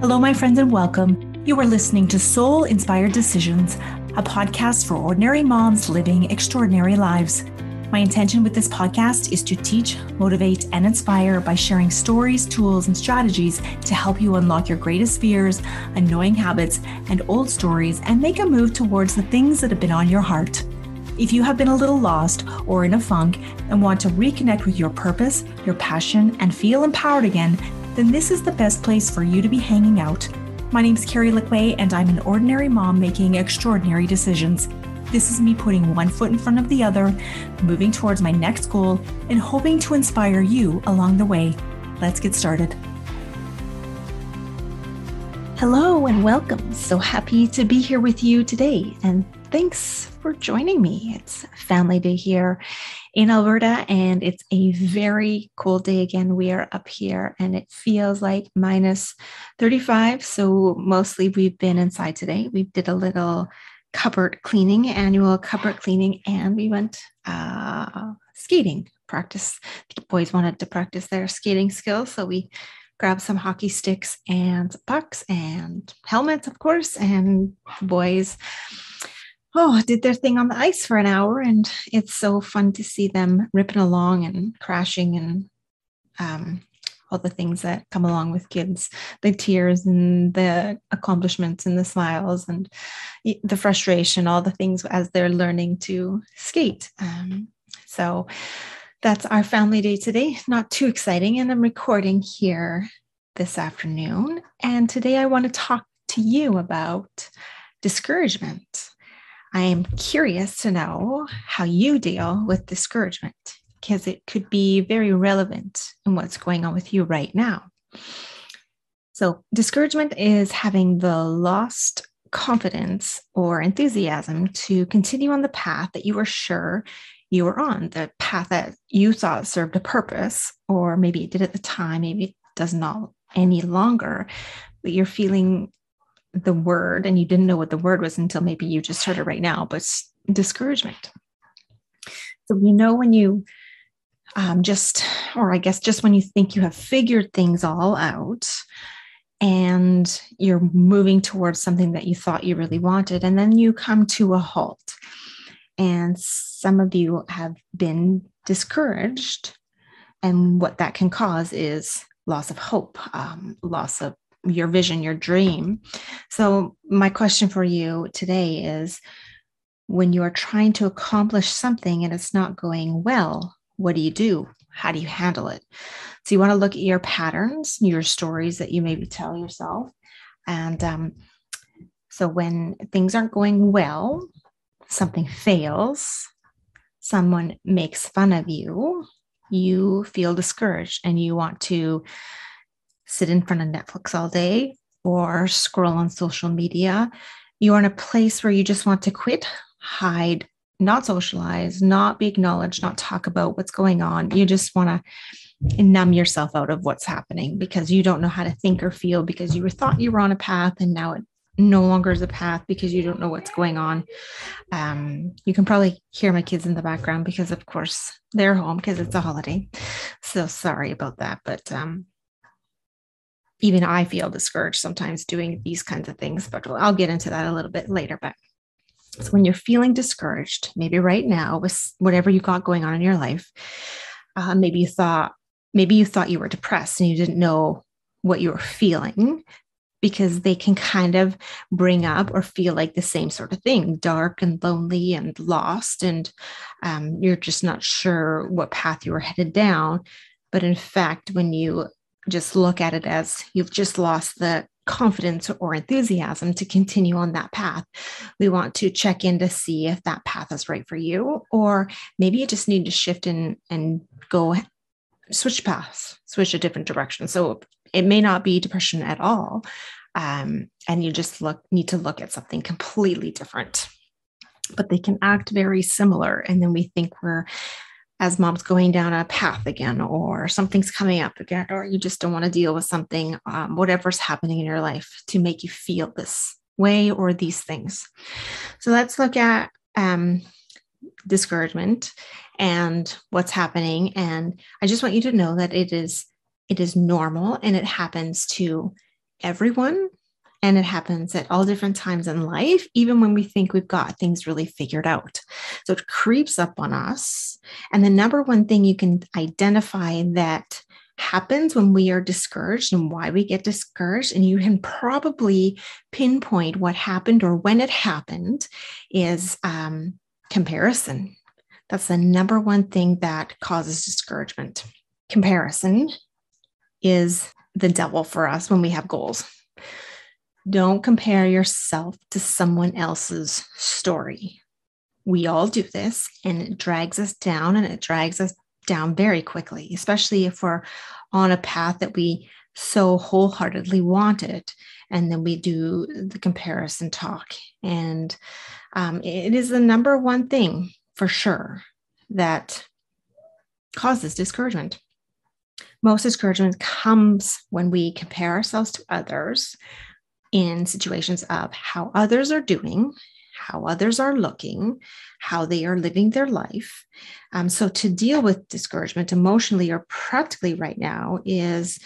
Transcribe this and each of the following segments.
Hello, my friends, and welcome. You are listening to Soul Inspired Decisions, a podcast for ordinary moms living extraordinary lives. My intention with this podcast is to teach, motivate, and inspire by sharing stories, tools, and strategies to help you unlock your greatest fears, annoying habits, and old stories and make a move towards the things that have been on your heart. If you have been a little lost or in a funk and want to reconnect with your purpose, your passion, and feel empowered again, then this is the best place for you to be hanging out. My name's Carrie Lickway, and I'm an ordinary mom making extraordinary decisions. This is me putting one foot in front of the other, moving towards my next goal, and hoping to inspire you along the way. Let's get started. Hello and welcome. So happy to be here with you today. And thanks for joining me. It's Family Day here in Alberta, and it's a very cold day again. We are up here, and it feels like minus 35. So, mostly we've been inside today. We did a little cupboard cleaning, annual cupboard cleaning, and we went uh, skating practice. The boys wanted to practice their skating skills, so we grabbed some hockey sticks and pucks and helmets, of course, and boys oh did their thing on the ice for an hour and it's so fun to see them ripping along and crashing and um, all the things that come along with kids the tears and the accomplishments and the smiles and the frustration all the things as they're learning to skate um, so that's our family day today. Not too exciting. And I'm recording here this afternoon. And today I want to talk to you about discouragement. I am curious to know how you deal with discouragement because it could be very relevant in what's going on with you right now. So, discouragement is having the lost confidence or enthusiasm to continue on the path that you were sure you were on, the path that you thought served a purpose, or maybe it did at the time, maybe it does not any longer, but you're feeling the word and you didn't know what the word was until maybe you just heard it right now, but discouragement. So you know when you um, just, or I guess just when you think you have figured things all out and you're moving towards something that you thought you really wanted, and then you come to a halt and some of you have been discouraged. And what that can cause is loss of hope, um, loss of your vision, your dream. So, my question for you today is when you are trying to accomplish something and it's not going well, what do you do? How do you handle it? So, you want to look at your patterns, your stories that you maybe tell yourself. And um, so, when things aren't going well, something fails, someone makes fun of you, you feel discouraged and you want to sit in front of Netflix all day or scroll on social media. You're in a place where you just want to quit, hide, not socialize, not be acknowledged, not talk about what's going on. You just want to numb yourself out of what's happening because you don't know how to think or feel because you were thought you were on a path and now it no longer is a path because you don't know what's going on. Um, you can probably hear my kids in the background because, of course, they're home because it's a holiday. So sorry about that. But um, even I feel discouraged sometimes doing these kinds of things, but I'll get into that a little bit later. But so when you're feeling discouraged, maybe right now with whatever you got going on in your life, uh, maybe you thought maybe you thought you were depressed and you didn't know what you were feeling because they can kind of bring up or feel like the same sort of thing dark and lonely and lost and um, you're just not sure what path you were headed down but in fact when you just look at it as you've just lost the confidence or enthusiasm to continue on that path. We want to check in to see if that path is right for you or maybe you just need to shift in and go switch paths switch a different direction. So it may not be depression at all um, and you just look need to look at something completely different. But they can act very similar and then we think we're as moms going down a path again or something's coming up again or you just don't want to deal with something um, whatever's happening in your life to make you feel this way or these things. So let's look at um, discouragement and what's happening and i just want you to know that it is it is normal and it happens to everyone and it happens at all different times in life, even when we think we've got things really figured out. So it creeps up on us. And the number one thing you can identify that happens when we are discouraged and why we get discouraged, and you can probably pinpoint what happened or when it happened, is um, comparison. That's the number one thing that causes discouragement. Comparison is the devil for us when we have goals. Don't compare yourself to someone else's story. We all do this and it drags us down and it drags us down very quickly, especially if we're on a path that we so wholeheartedly wanted. And then we do the comparison talk. And um, it is the number one thing for sure that causes discouragement. Most discouragement comes when we compare ourselves to others in situations of how others are doing, how others are looking, how they are living their life. Um, so, to deal with discouragement emotionally or practically right now is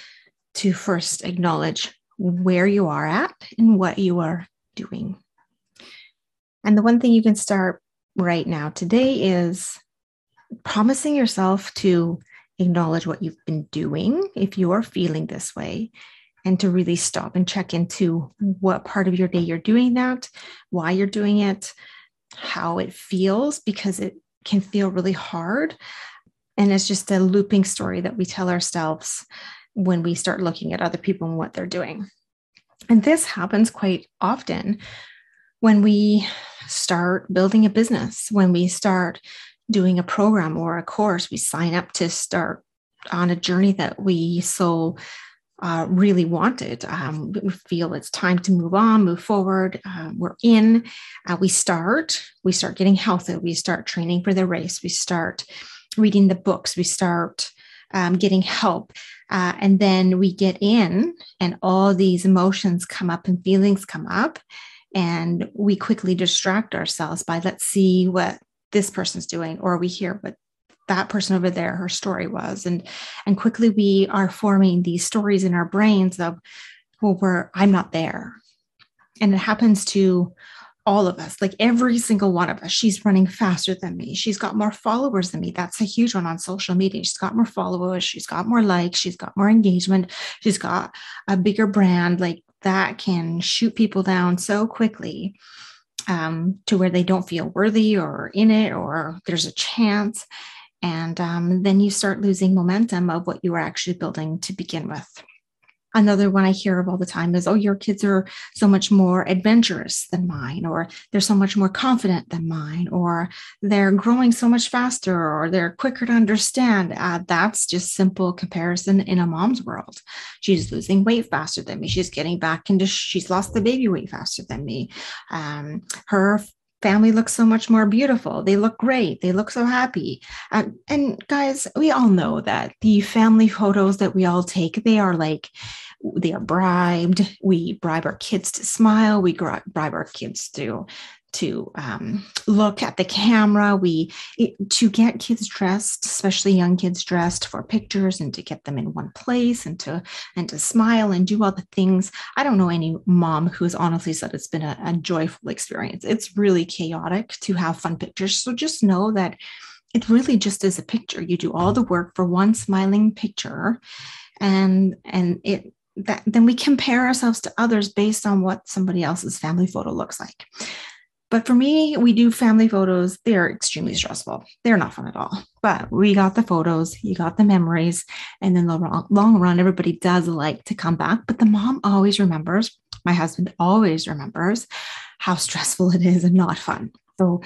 to first acknowledge where you are at and what you are doing. And the one thing you can start right now today is promising yourself to acknowledge what you've been doing if you are feeling this way and to really stop and check into what part of your day you're doing that, why you're doing it, how it feels, because it can feel really hard. And it's just a looping story that we tell ourselves when we start looking at other people and what they're doing. And this happens quite often when we start building a business, when we start doing a program or a course, we sign up to start on a journey that we so uh, really wanted. Um, we feel it's time to move on, move forward. Uh, we're in. Uh, we start. We start getting healthy. We start training for the race. We start reading the books. We start um, getting help, uh, and then we get in, and all these emotions come up and feelings come up, and we quickly distract ourselves by let's see what this person's doing, or we hear what that person over there her story was. And and quickly we are forming these stories in our brains of well we're i'm not there. And it happens to all of us like every single one of us. She's running faster than me. She's got more followers than me. That's a huge one on social media. She's got more followers. She's got more likes. She's got more engagement. She's got a bigger brand. Like that can shoot people down so quickly um, to where they don't feel worthy or in it or there's a chance and um, then you start losing momentum of what you were actually building to begin with. Another one I hear of all the time is, oh, your kids are so much more adventurous than mine, or they're so much more confident than mine, or they're growing so much faster, or they're quicker to understand. Uh, that's just simple comparison in a mom's world. She's losing weight faster than me. She's getting back into, she's lost the baby weight faster than me. Um, her family looks so much more beautiful. They look great. They look so happy. Um, and guys, we all know that the family photos that we all take, they are like, they are bribed. We bribe our kids to smile. We bribe our kids to to um, look at the camera. We it, to get kids dressed especially young kids dressed for pictures and to get them in one place and to and to smile and do all the things. I don't know any mom who's honestly said it's been a, a joyful experience. It's really chaotic to have fun pictures. So just know that it really just is a picture. You do all the work for one smiling picture and and it that then we compare ourselves to others based on what somebody else's family photo looks like but for me, we do family photos. They're extremely stressful. They're not fun at all. But we got the photos, you got the memories. And then the long, long run, everybody does like to come back. But the mom always remembers, my husband always remembers how stressful it is and not fun. So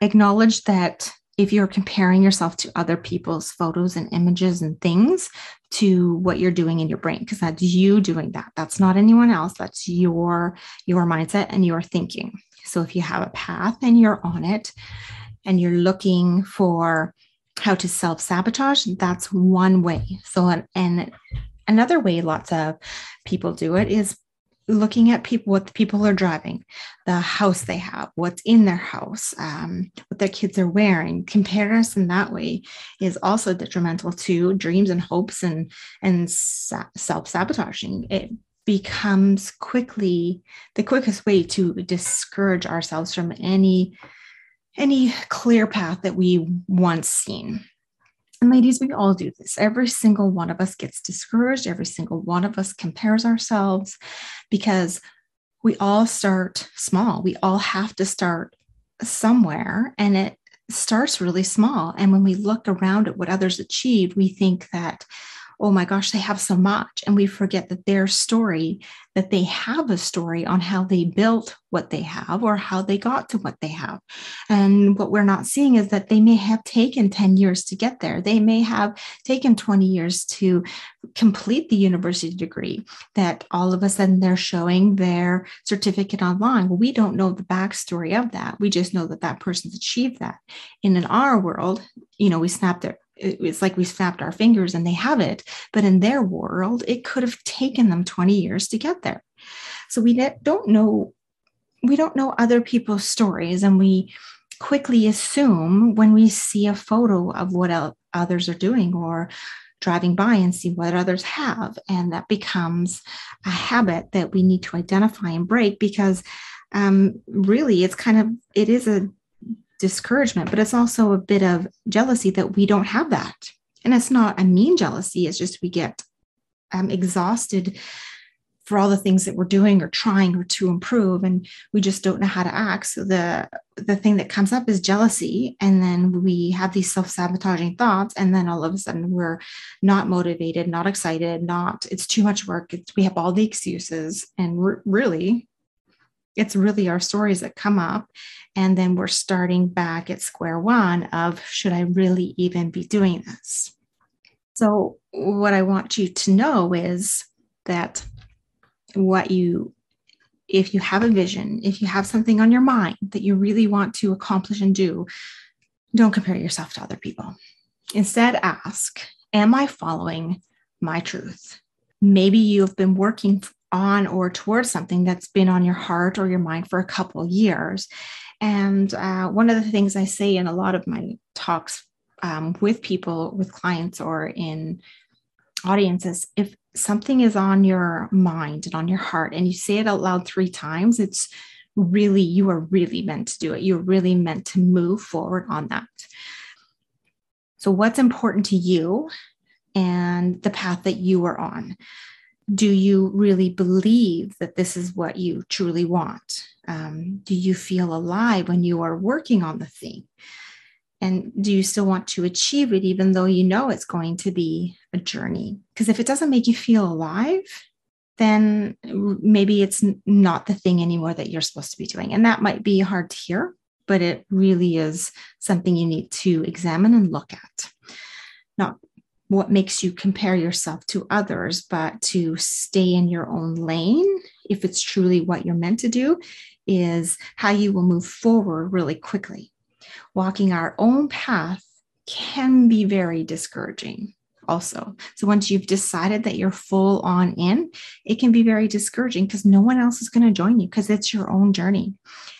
acknowledge that if you're comparing yourself to other people's photos and images and things to what you're doing in your brain because that's you doing that that's not anyone else that's your your mindset and your thinking so if you have a path and you're on it and you're looking for how to self sabotage, that's one way. So, and another way lots of people do it is looking at people what people are driving the house they have what's in their house um, what their kids are wearing comparison that way is also detrimental to dreams and hopes and and self-sabotaging it becomes quickly the quickest way to discourage ourselves from any any clear path that we once seen and ladies, we all do this. Every single one of us gets discouraged. Every single one of us compares ourselves because we all start small. We all have to start somewhere. And it starts really small. And when we look around at what others achieve, we think that oh my gosh, they have so much. And we forget that their story, that they have a story on how they built what they have or how they got to what they have. And what we're not seeing is that they may have taken 10 years to get there. They may have taken 20 years to complete the university degree, that all of a sudden they're showing their certificate online. We don't know the backstory of that. We just know that that person's achieved that. And in our world, you know, we snap their it's like we snapped our fingers and they have it. But in their world, it could have taken them 20 years to get there. So we don't know, we don't know other people's stories. And we quickly assume when we see a photo of what others are doing or driving by and see what others have. And that becomes a habit that we need to identify and break because um, really it's kind of, it is a discouragement, but it's also a bit of jealousy that we don't have that. And it's not a mean jealousy, it's just we get um, exhausted for all the things that we're doing or trying or to improve and we just don't know how to act so the the thing that comes up is jealousy and then we have these self-sabotaging thoughts and then all of a sudden we're not motivated not excited not it's too much work it's, we have all the excuses and really it's really our stories that come up and then we're starting back at square one of should I really even be doing this? So, what I want you to know is that what you, if you have a vision, if you have something on your mind that you really want to accomplish and do, don't compare yourself to other people. Instead, ask, Am I following my truth? Maybe you have been working on or towards something that's been on your heart or your mind for a couple years and uh, one of the things I say in a lot of my talks um, with people, with clients, or in audiences, if something is on your mind and on your heart and you say it out loud three times, it's really, you are really meant to do it. You're really meant to move forward on that. So, what's important to you and the path that you are on? Do you really believe that this is what you truly want? Um, do you feel alive when you are working on the thing? And do you still want to achieve it, even though you know it's going to be a journey? Because if it doesn't make you feel alive, then maybe it's not the thing anymore that you're supposed to be doing. And that might be hard to hear, but it really is something you need to examine and look at. Not what makes you compare yourself to others, but to stay in your own lane if it's truly what you're meant to do is how you will move forward really quickly. Walking our own path can be very discouraging also. So once you've decided that you're full on in, it can be very discouraging because no one else is going to join you because it's your own journey.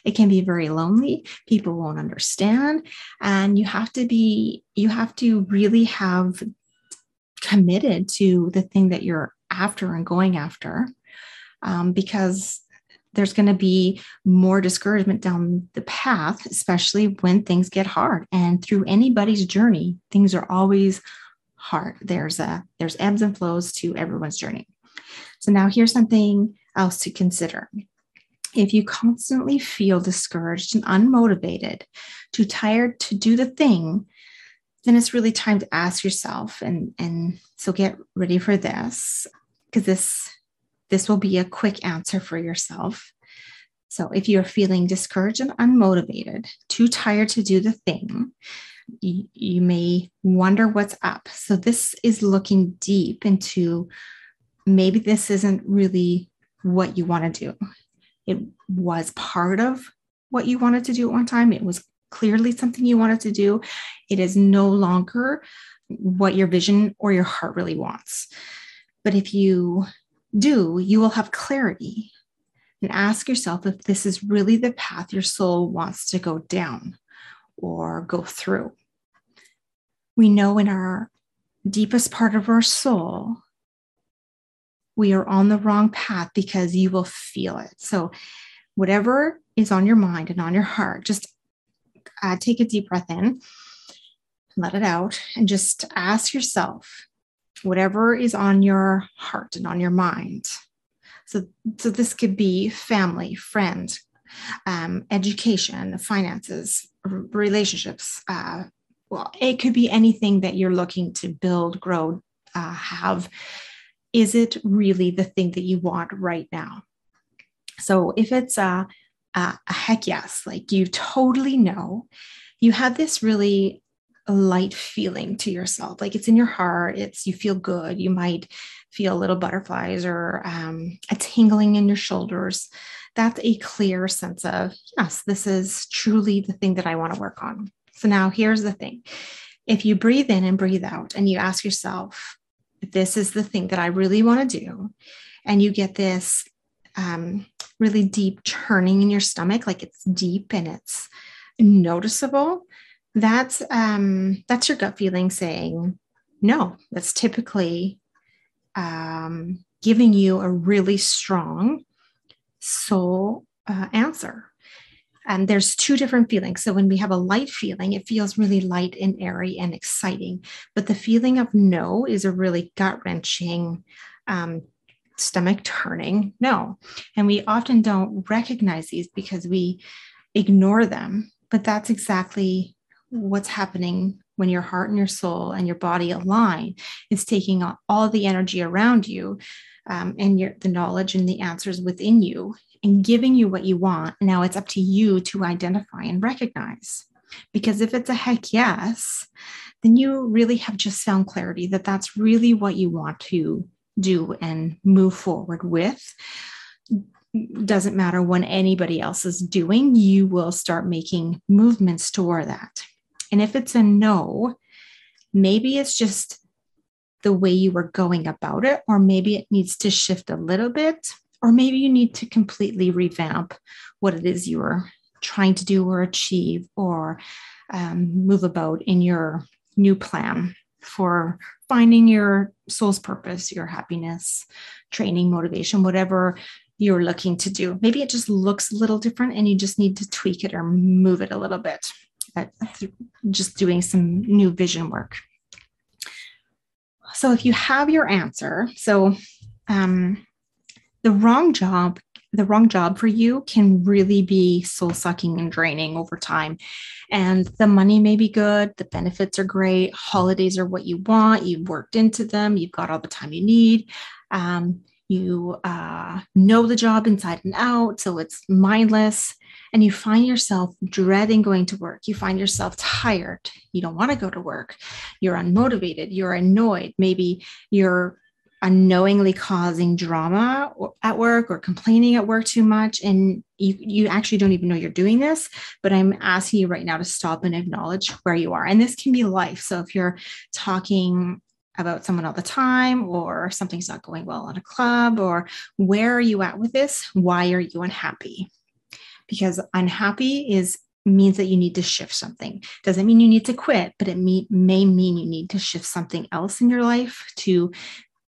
It can be very lonely. People won't understand. And you have to be, you have to really have committed to the thing that you're after and going after um, because there's going to be more discouragement down the path, especially when things get hard. And through anybody's journey, things are always hard. There's a there's ebbs and flows to everyone's journey. So now here's something else to consider. If you constantly feel discouraged and unmotivated, too tired to do the thing, then it's really time to ask yourself and and so get ready for this because this this will be a quick answer for yourself. So, if you're feeling discouraged and unmotivated, too tired to do the thing, you, you may wonder what's up. So, this is looking deep into maybe this isn't really what you want to do. It was part of what you wanted to do at one time, it was clearly something you wanted to do. It is no longer what your vision or your heart really wants. But if you do, you will have clarity and ask yourself if this is really the path your soul wants to go down or go through. We know in our deepest part of our soul we are on the wrong path because you will feel it. So, whatever is on your mind and on your heart, just uh, take a deep breath in, let it out, and just ask yourself whatever is on your heart and on your mind. So, so this could be family, friend, um, education, finances, r- relationships. Uh, well, it could be anything that you're looking to build, grow, uh, have. Is it really the thing that you want right now? So if it's a, a, a heck yes, like you totally know, you have this really light feeling to yourself. Like it's in your heart. It's you feel good. You might feel little butterflies or um, a tingling in your shoulders. That's a clear sense of yes this is truly the thing that i want to work on. So now here's the thing. If you breathe in and breathe out and you ask yourself this is the thing that i really want to do and you get this um, really deep churning in your stomach like it's deep and it's noticeable that's um, that's your gut feeling saying no. That's typically um, giving you a really strong soul uh, answer. And there's two different feelings. So when we have a light feeling, it feels really light and airy and exciting. But the feeling of no is a really gut wrenching, um, stomach turning no. And we often don't recognize these because we ignore them. But that's exactly what's happening when your heart and your soul and your body align is taking all the energy around you um, and your, the knowledge and the answers within you and giving you what you want now it's up to you to identify and recognize because if it's a heck yes then you really have just found clarity that that's really what you want to do and move forward with. Doesn't matter what anybody else is doing you will start making movements toward that. And if it's a no, maybe it's just the way you were going about it, or maybe it needs to shift a little bit, or maybe you need to completely revamp what it is you are trying to do or achieve or um, move about in your new plan for finding your soul's purpose, your happiness, training, motivation, whatever you're looking to do. Maybe it just looks a little different and you just need to tweak it or move it a little bit just doing some new vision work. So if you have your answer, so um, the wrong job, the wrong job for you can really be soul sucking and draining over time. And the money may be good, the benefits are great, holidays are what you want, you've worked into them, you've got all the time you need. Um, you uh, know the job inside and out, so it's mindless and you find yourself dreading going to work. You find yourself tired. You don't want to go to work. You're unmotivated. You're annoyed. Maybe you're unknowingly causing drama at work or complaining at work too much and you you actually don't even know you're doing this but i'm asking you right now to stop and acknowledge where you are. And this can be life. So if you're talking about someone all the time or something's not going well at a club or where are you at with this why are you unhappy? Because unhappy is means that you need to shift something. Doesn't mean you need to quit, but it may, may mean you need to shift something else in your life to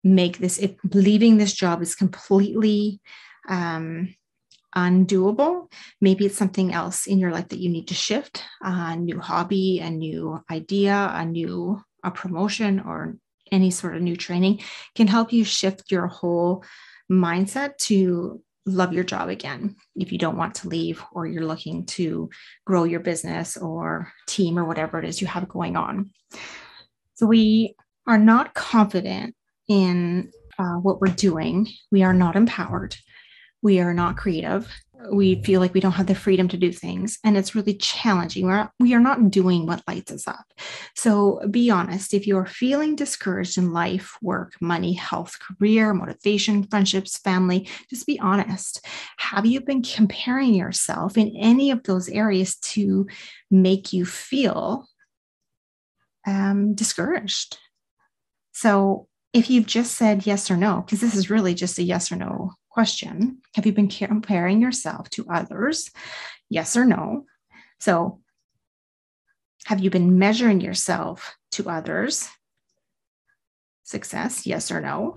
make this, if leaving this job is completely um, undoable, maybe it's something else in your life that you need to shift a new hobby, a new idea, a new a promotion, or any sort of new training can help you shift your whole mindset to love your job again if you don't want to leave or you're looking to grow your business or team or whatever it is you have going on. So we are not confident in uh, what we're doing. We are not empowered. We are not creative. We feel like we don't have the freedom to do things and it's really challenging. We're we are not doing what lights us up. So be honest if you're feeling discouraged in life work money health career motivation friendships family just be honest. Have you been comparing yourself in any of those areas to make you feel um, discouraged? So if you've just said yes or no because this is really just a yes or no question Have you been comparing yourself to others? Yes or no? So, have you been measuring yourself to others? Success, yes or no?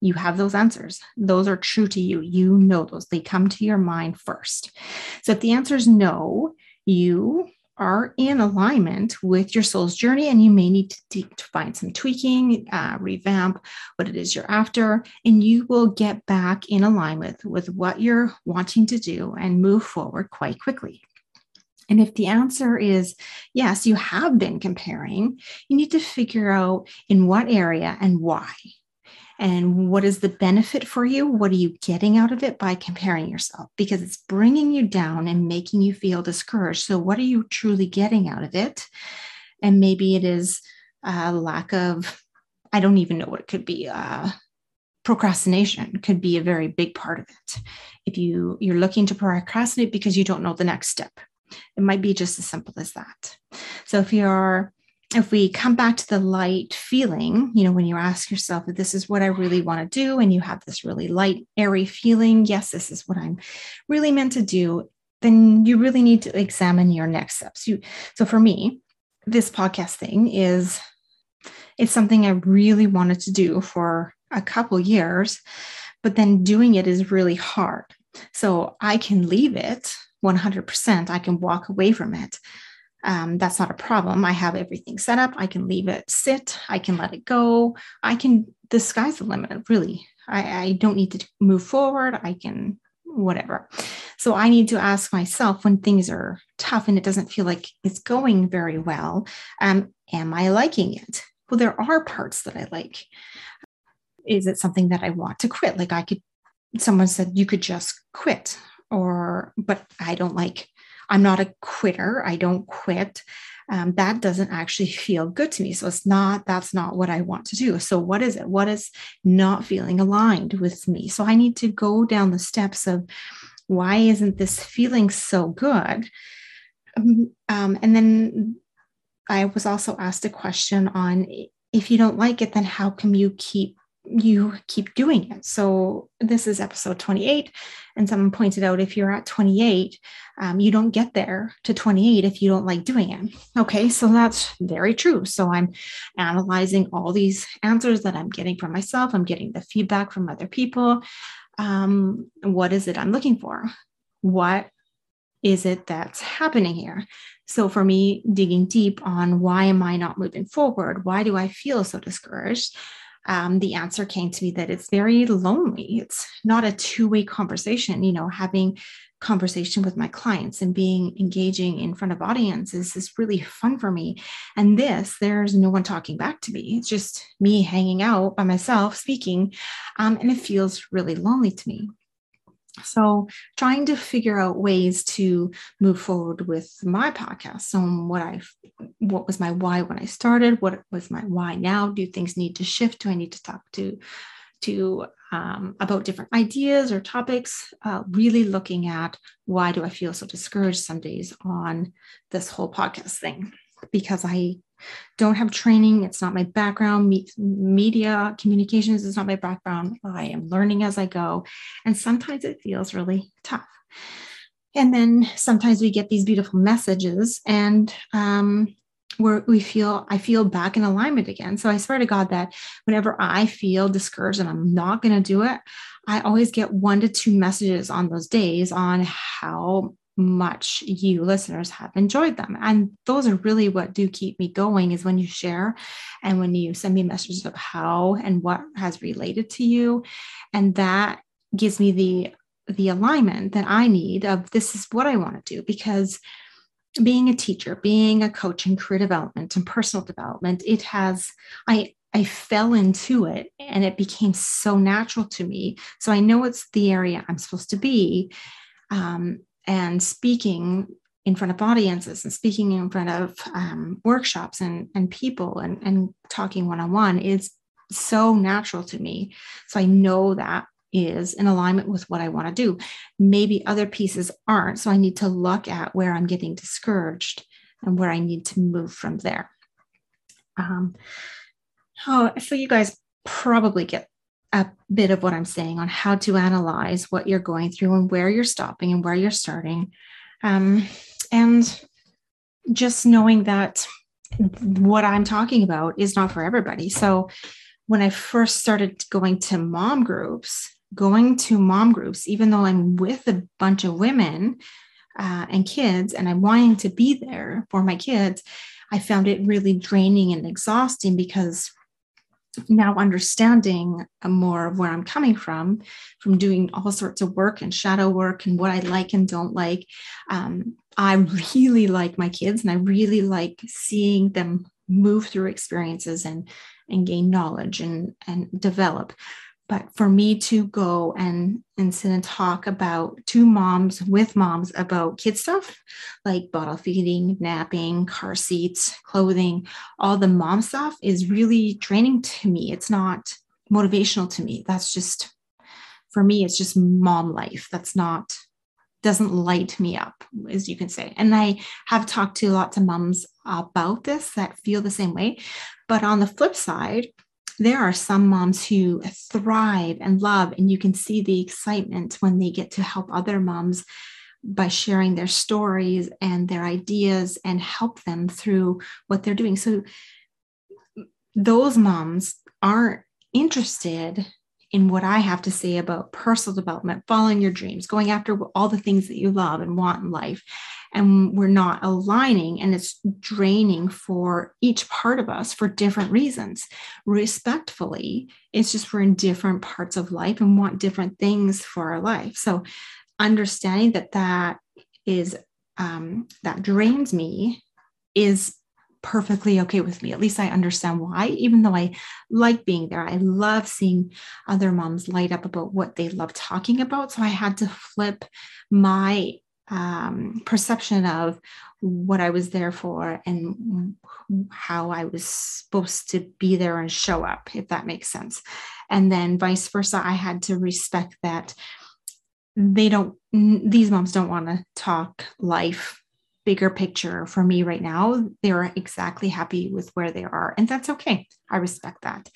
You have those answers. Those are true to you. You know those. They come to your mind first. So if the answer is no, you are in alignment with your soul's journey, and you may need to, to find some tweaking, uh, revamp what it is you're after, and you will get back in alignment with what you're wanting to do and move forward quite quickly. And if the answer is yes, you have been comparing, you need to figure out in what area and why and what is the benefit for you? What are you getting out of it by comparing yourself? Because it's bringing you down and making you feel discouraged. So, what are you truly getting out of it? And maybe it is a lack of, I don't even know what it could be. Uh, procrastination could be a very big part of it. If you you're looking to procrastinate because you don't know the next step, it might be just as simple as that. So, if you're if we come back to the light feeling, you know, when you ask yourself if this is what I really want to do, and you have this really light, airy feeling, yes, this is what I'm really meant to do, then you really need to examine your next steps. You, so for me, this podcast thing is it's something I really wanted to do for a couple years, but then doing it is really hard. So I can leave it 100%. I can walk away from it um, that's not a problem. I have everything set up. I can leave it sit. I can let it go. I can, the sky's the limit, really. I, I don't need to move forward. I can, whatever. So I need to ask myself when things are tough and it doesn't feel like it's going very well, um, am I liking it? Well, there are parts that I like. Is it something that I want to quit? Like I could, someone said you could just quit, or, but I don't like I'm not a quitter. I don't quit. Um, that doesn't actually feel good to me. So it's not, that's not what I want to do. So what is it? What is not feeling aligned with me? So I need to go down the steps of why isn't this feeling so good? Um, um and then I was also asked a question on if you don't like it, then how can you keep you keep doing it. So this is episode 28. And someone pointed out if you're at 28, um, you don't get there to 28 if you don't like doing it. Okay, so that's very true. So I'm analyzing all these answers that I'm getting from myself, I'm getting the feedback from other people. Um, what is it I'm looking for? What is it that's happening here? So for me, digging deep on why am I not moving forward? Why do I feel so discouraged? Um, the answer came to me that it's very lonely. It's not a two way conversation. You know, having conversation with my clients and being engaging in front of audiences is really fun for me. And this, there's no one talking back to me. It's just me hanging out by myself speaking. Um, and it feels really lonely to me. So, trying to figure out ways to move forward with my podcast. So, what I, what was my why when I started? What was my why now? Do things need to shift? Do I need to talk to, to um, about different ideas or topics? Uh, really looking at why do I feel so discouraged some days on this whole podcast thing? Because I don't have training. It's not my background. Me- media communications is not my background. I am learning as I go. And sometimes it feels really tough. And then sometimes we get these beautiful messages and um, where we feel, I feel back in alignment again. So I swear to God that whenever I feel discouraged and I'm not going to do it, I always get one to two messages on those days on how much you listeners have enjoyed them. And those are really what do keep me going is when you share and when you send me messages of how and what has related to you. And that gives me the the alignment that I need of this is what I want to do because being a teacher, being a coach in career development and personal development, it has I I fell into it and it became so natural to me. So I know it's the area I'm supposed to be. Um, and speaking in front of audiences and speaking in front of um, workshops and, and people and, and talking one-on-one is so natural to me. So i know that is in alignment with what i want to do. Maybe other pieces aren't so i need to look at where i'm getting discouraged and where i need to move from there. Um, oh, so you guys probably get a bit of what I'm saying on how to analyze what you're going through and where you're stopping and where you're starting. Um, and just knowing that what I'm talking about is not for everybody. So, when I first started going to mom groups, going to mom groups, even though I'm with a bunch of women uh, and kids and I'm wanting to be there for my kids, I found it really draining and exhausting because now understanding more of where I'm coming from, from doing all sorts of work and shadow work and what I like and don't like, um, I really like my kids and I really like seeing them move through experiences and and gain knowledge and and develop but for me to go and and sit and talk about two moms with moms about kid stuff like bottle feeding napping car seats clothing all the mom stuff is really draining to me. It's not motivational to me. That's just for me it's just mom life. That's not doesn't light me up as you can say. And i have talked to lots of moms about this that feel the same way. But on the flip side there are some moms who thrive and love, and you can see the excitement when they get to help other moms by sharing their stories and their ideas and help them through what they're doing. So those moms aren't interested in what I have to say about personal development, following your dreams, going after all the things that you love and want in life. And we're not aligning, and it's draining for each part of us for different reasons. Respectfully, it's just we're in different parts of life and want different things for our life. So, understanding that that is um, that drains me is perfectly okay with me. At least I understand why, even though I like being there. I love seeing other moms light up about what they love talking about. So I had to flip my um, perception of what I was there for and how I was supposed to be there and show up, if that makes sense. And then vice versa, I had to respect that they don't, these moms don't want to talk life bigger picture for me right now, they're exactly happy with where they are. And that's okay. I respect that.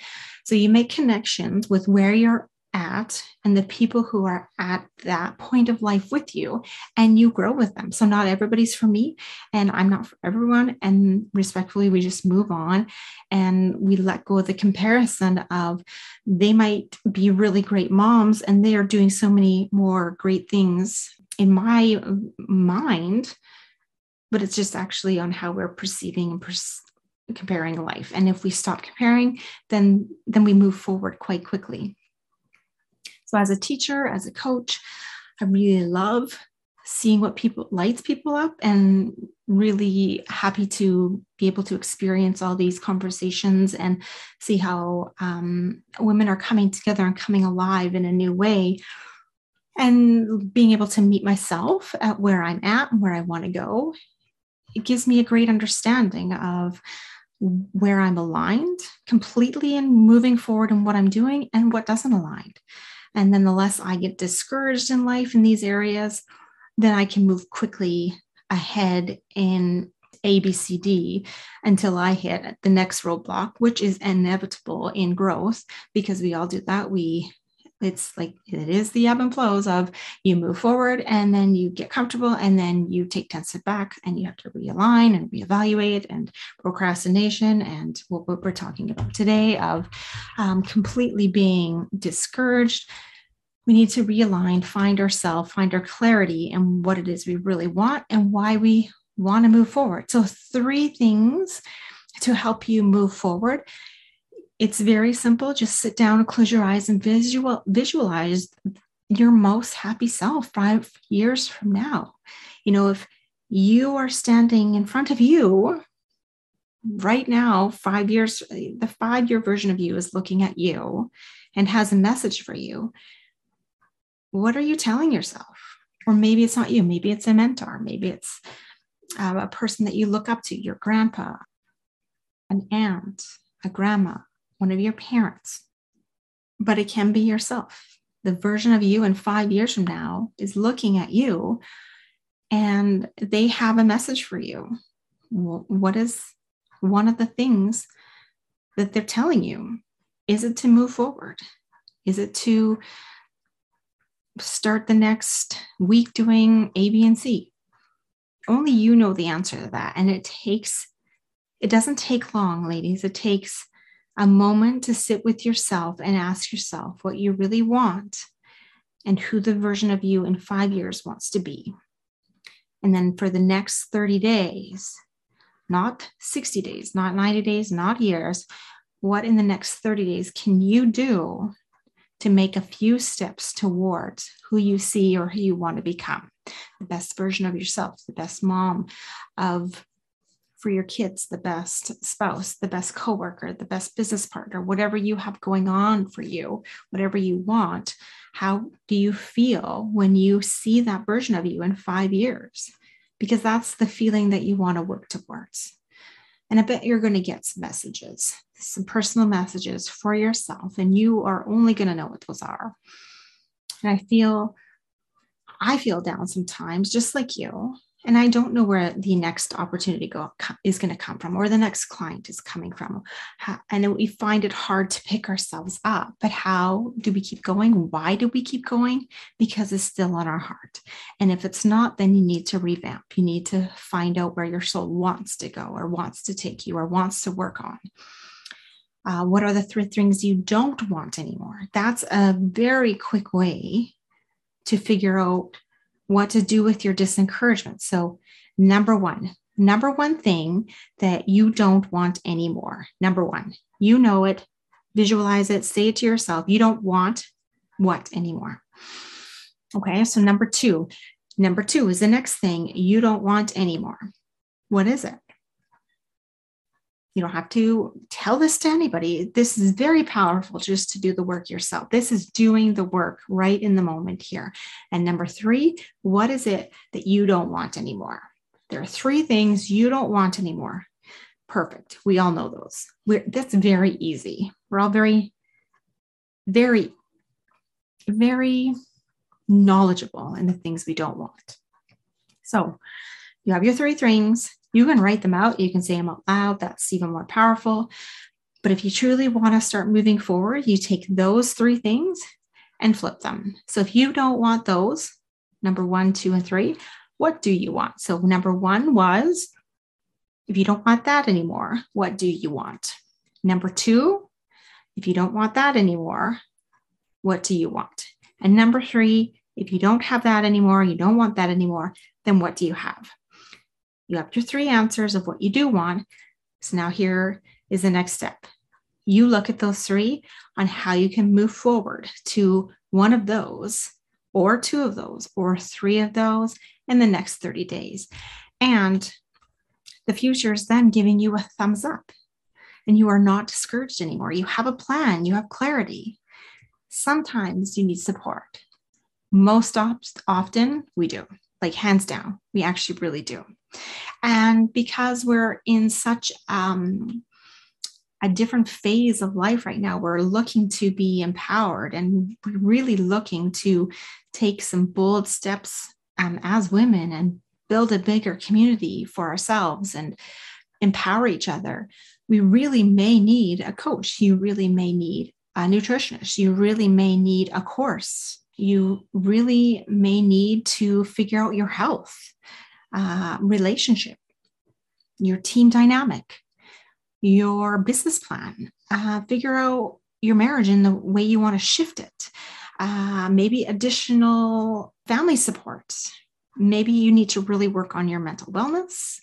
So you make connections with where you're at and the people who are at that point of life with you and you grow with them. So not everybody's for me and I'm not for everyone and respectfully we just move on and we let go of the comparison of they might be really great moms and they are doing so many more great things in my mind but it's just actually on how we're perceiving and pers- comparing life. And if we stop comparing, then then we move forward quite quickly. So as a teacher, as a coach, I really love seeing what people lights people up and really happy to be able to experience all these conversations and see how um, women are coming together and coming alive in a new way and being able to meet myself at where i'm at and where i want to go it gives me a great understanding of where I'm aligned completely and moving forward in what I'm doing and what doesn't align. And then the less I get discouraged in life in these areas, then I can move quickly ahead in ABCD until I hit the next roadblock, which is inevitable in growth because we all do that. We it's like it is the ebb and flows of you move forward and then you get comfortable and then you take 10 steps back and you have to realign and reevaluate and procrastination and what, we're talking about today of um, completely being discouraged. We need to realign find ourselves find our clarity and what it is we really want and why we want to move forward. So three things to help you move forward it's very simple. Just sit down and close your eyes and visual visualize your most happy self five years from now. You know, if you are standing in front of you right now, five years, the five year version of you is looking at you and has a message for you. What are you telling yourself? Or maybe it's not you, maybe it's a mentor, maybe it's uh, a person that you look up to, your grandpa, an aunt, a grandma, one of your parents, but it can be yourself. The version of you in five years from now is looking at you and they have a message for you. What is one of the things that they're telling you? Is it to move forward? Is it to start the next week doing A, B, and C? Only you know the answer to that. And it takes, it doesn't take long, ladies. It takes a moment to sit with yourself and ask yourself what you really want and who the version of you in five years wants to be. And then for the next 30 days, not 60 days, not 90 days, not years, what in the next 30 days can you do to make a few steps towards who you see or who you want to become? The best version of yourself, the best mom of for your kids, the best spouse, the best coworker, the best business partner, whatever you have going on for you, whatever you want. How do you feel when you see that version of you in five years? Because that's the feeling that you want to work towards. And I bet you're going to get some messages, some personal messages for yourself, and you are only going to know what those are. And I feel, I feel down sometimes, just like you and i don't know where the next opportunity go, is going to come from or the next client is coming from. And we find it hard to pick ourselves up but how do we keep going? Why do we keep going? Because it's still on our heart. And if it's not then you need to revamp. You need to find out where your soul wants to go or wants to take you or wants to work on. Uh, what are the three things you don't want anymore? That's a very quick way to figure out what to do with your disencouragement. So, number one, number one thing that you don't want anymore. Number one, you know it, visualize it, say it to yourself. You don't want what anymore. Okay, so number two, number two is the next thing you don't want anymore. What is it? You don't have to tell this to anybody. This is very powerful just to do the work yourself. This is doing the work right in the moment here. And number three, what is it that you don't want anymore? There are three things you don't want anymore. Perfect. We all know those. We're, that's very easy. We're all very, very, very knowledgeable in the things we don't want. So you have your three things. You can write them out, you can say them out loud. That's even more powerful. But if you truly want to start moving forward, you take those three things and flip them. So if you don't want those, number one, two, and three, what do you want? So number one was if you don't want that anymore, what do you want? Number two, if you don't want that anymore, what do you want? And number three, if you don't have that anymore, you don't want that anymore, then what do you have? You have your three answers of what you do want. So now here is the next step. You look at those three on how you can move forward to one of those, or two of those, or three of those in the next 30 days. And the future is then giving you a thumbs up, and you are not discouraged anymore. You have a plan, you have clarity. Sometimes you need support. Most often, we do, like hands down, we actually really do. And because we're in such um, a different phase of life right now, we're looking to be empowered and really looking to take some bold steps um, as women and build a bigger community for ourselves and empower each other. We really may need a coach. You really may need a nutritionist. You really may need a course. You really may need to figure out your health uh, relationship, your team dynamic, your business plan, uh, figure out your marriage and the way you want to shift it. Uh, maybe additional family support. Maybe you need to really work on your mental wellness.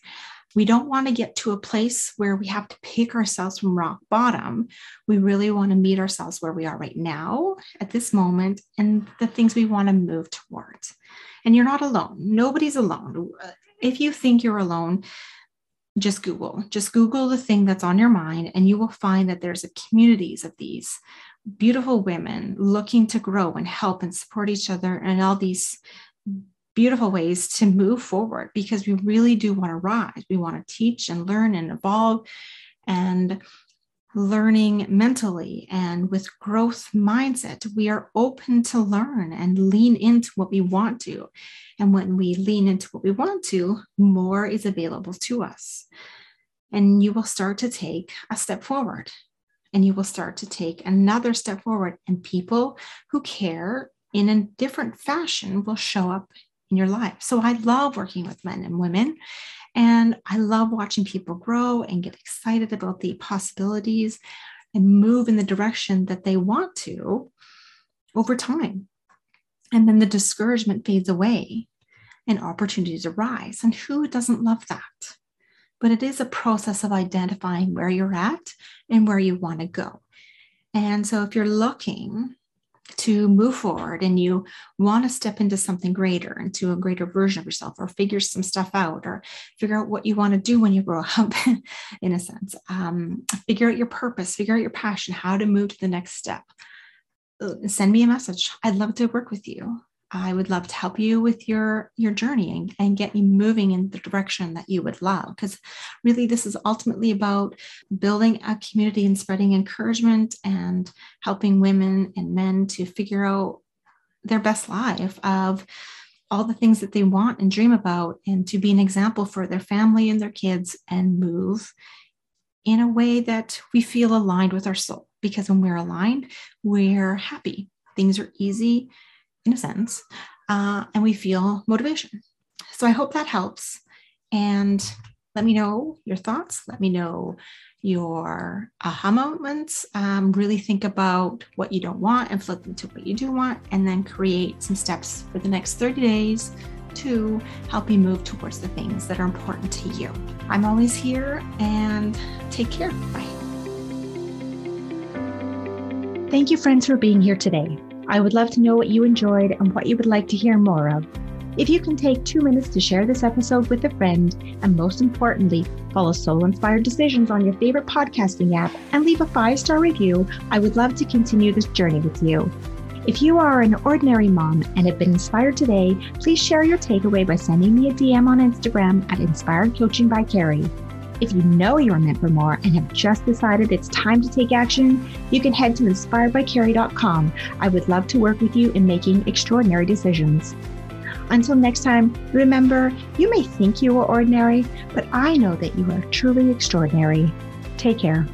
We don't want to get to a place where we have to pick ourselves from rock bottom. We really want to meet ourselves where we are right now at this moment and the things we want to move towards. And you're not alone. Nobody's alone. If you think you're alone, just Google, just Google the thing that's on your mind, and you will find that there's a communities of these beautiful women looking to grow and help and support each other and all these beautiful ways to move forward because we really do want to rise. We want to teach and learn and evolve. And learning mentally and with growth mindset, we are open to learn and lean into what we want to. And when we lean into what we want to, more is available to us. And you will start to take a step forward and you will start to take another step forward. And people who care in a different fashion will show up in your life. So I love working with men and women and I love watching people grow and get excited about the possibilities. and move in the direction that they want to over time. And then the discouragement fades away and opportunities arise. And who doesn't love that? But it is a process of identifying where you're at and where you want to go. And so if you're looking to move forward and you want to step into something greater, into a greater version of yourself, or figure some stuff out, or figure out what you want to do when you grow up, in a sense, um, figure out your purpose, figure out your passion, how to move to the next step, send me a message. I'd love to work with you. I would love to help you with your your journey and, and get you moving in the direction that you would love. Because really, this is ultimately about building a community and spreading encouragement and helping women and men to figure out their best life of all the things that they want and dream about, and to be an example for their family and their kids and move in a way that we feel aligned with our soul. Because when we're aligned, we're happy. Things are easy in a sense, uh, and we feel motivation. So I hope that helps. And let me know your thoughts. Let me know your aha moments. Um, really think about what you don't want and flip into what you do want, and then create some steps for the next 30 days to help you move towards the things that are important to you. I'm always here and take care. Bye. Thank you, friends, for being here today. I would love to know what you enjoyed and what you would like to hear more of. If you can take two minutes to share this episode with a friend, and most importantly, follow Soul Inspired Decisions on your favorite podcasting app and leave a five star review, I would love to continue this journey with you. If you are an ordinary mom and have been inspired today, please share your takeaway by sending me a DM on Instagram at Inspired Coaching by Carrie. If you know you are meant for more and have just decided it's time to take action, you can head to inspiredbycarrie.com. I would love to work with you in making extraordinary decisions. Until next time, remember, you may think you are ordinary, but I know that you are truly extraordinary. Take care.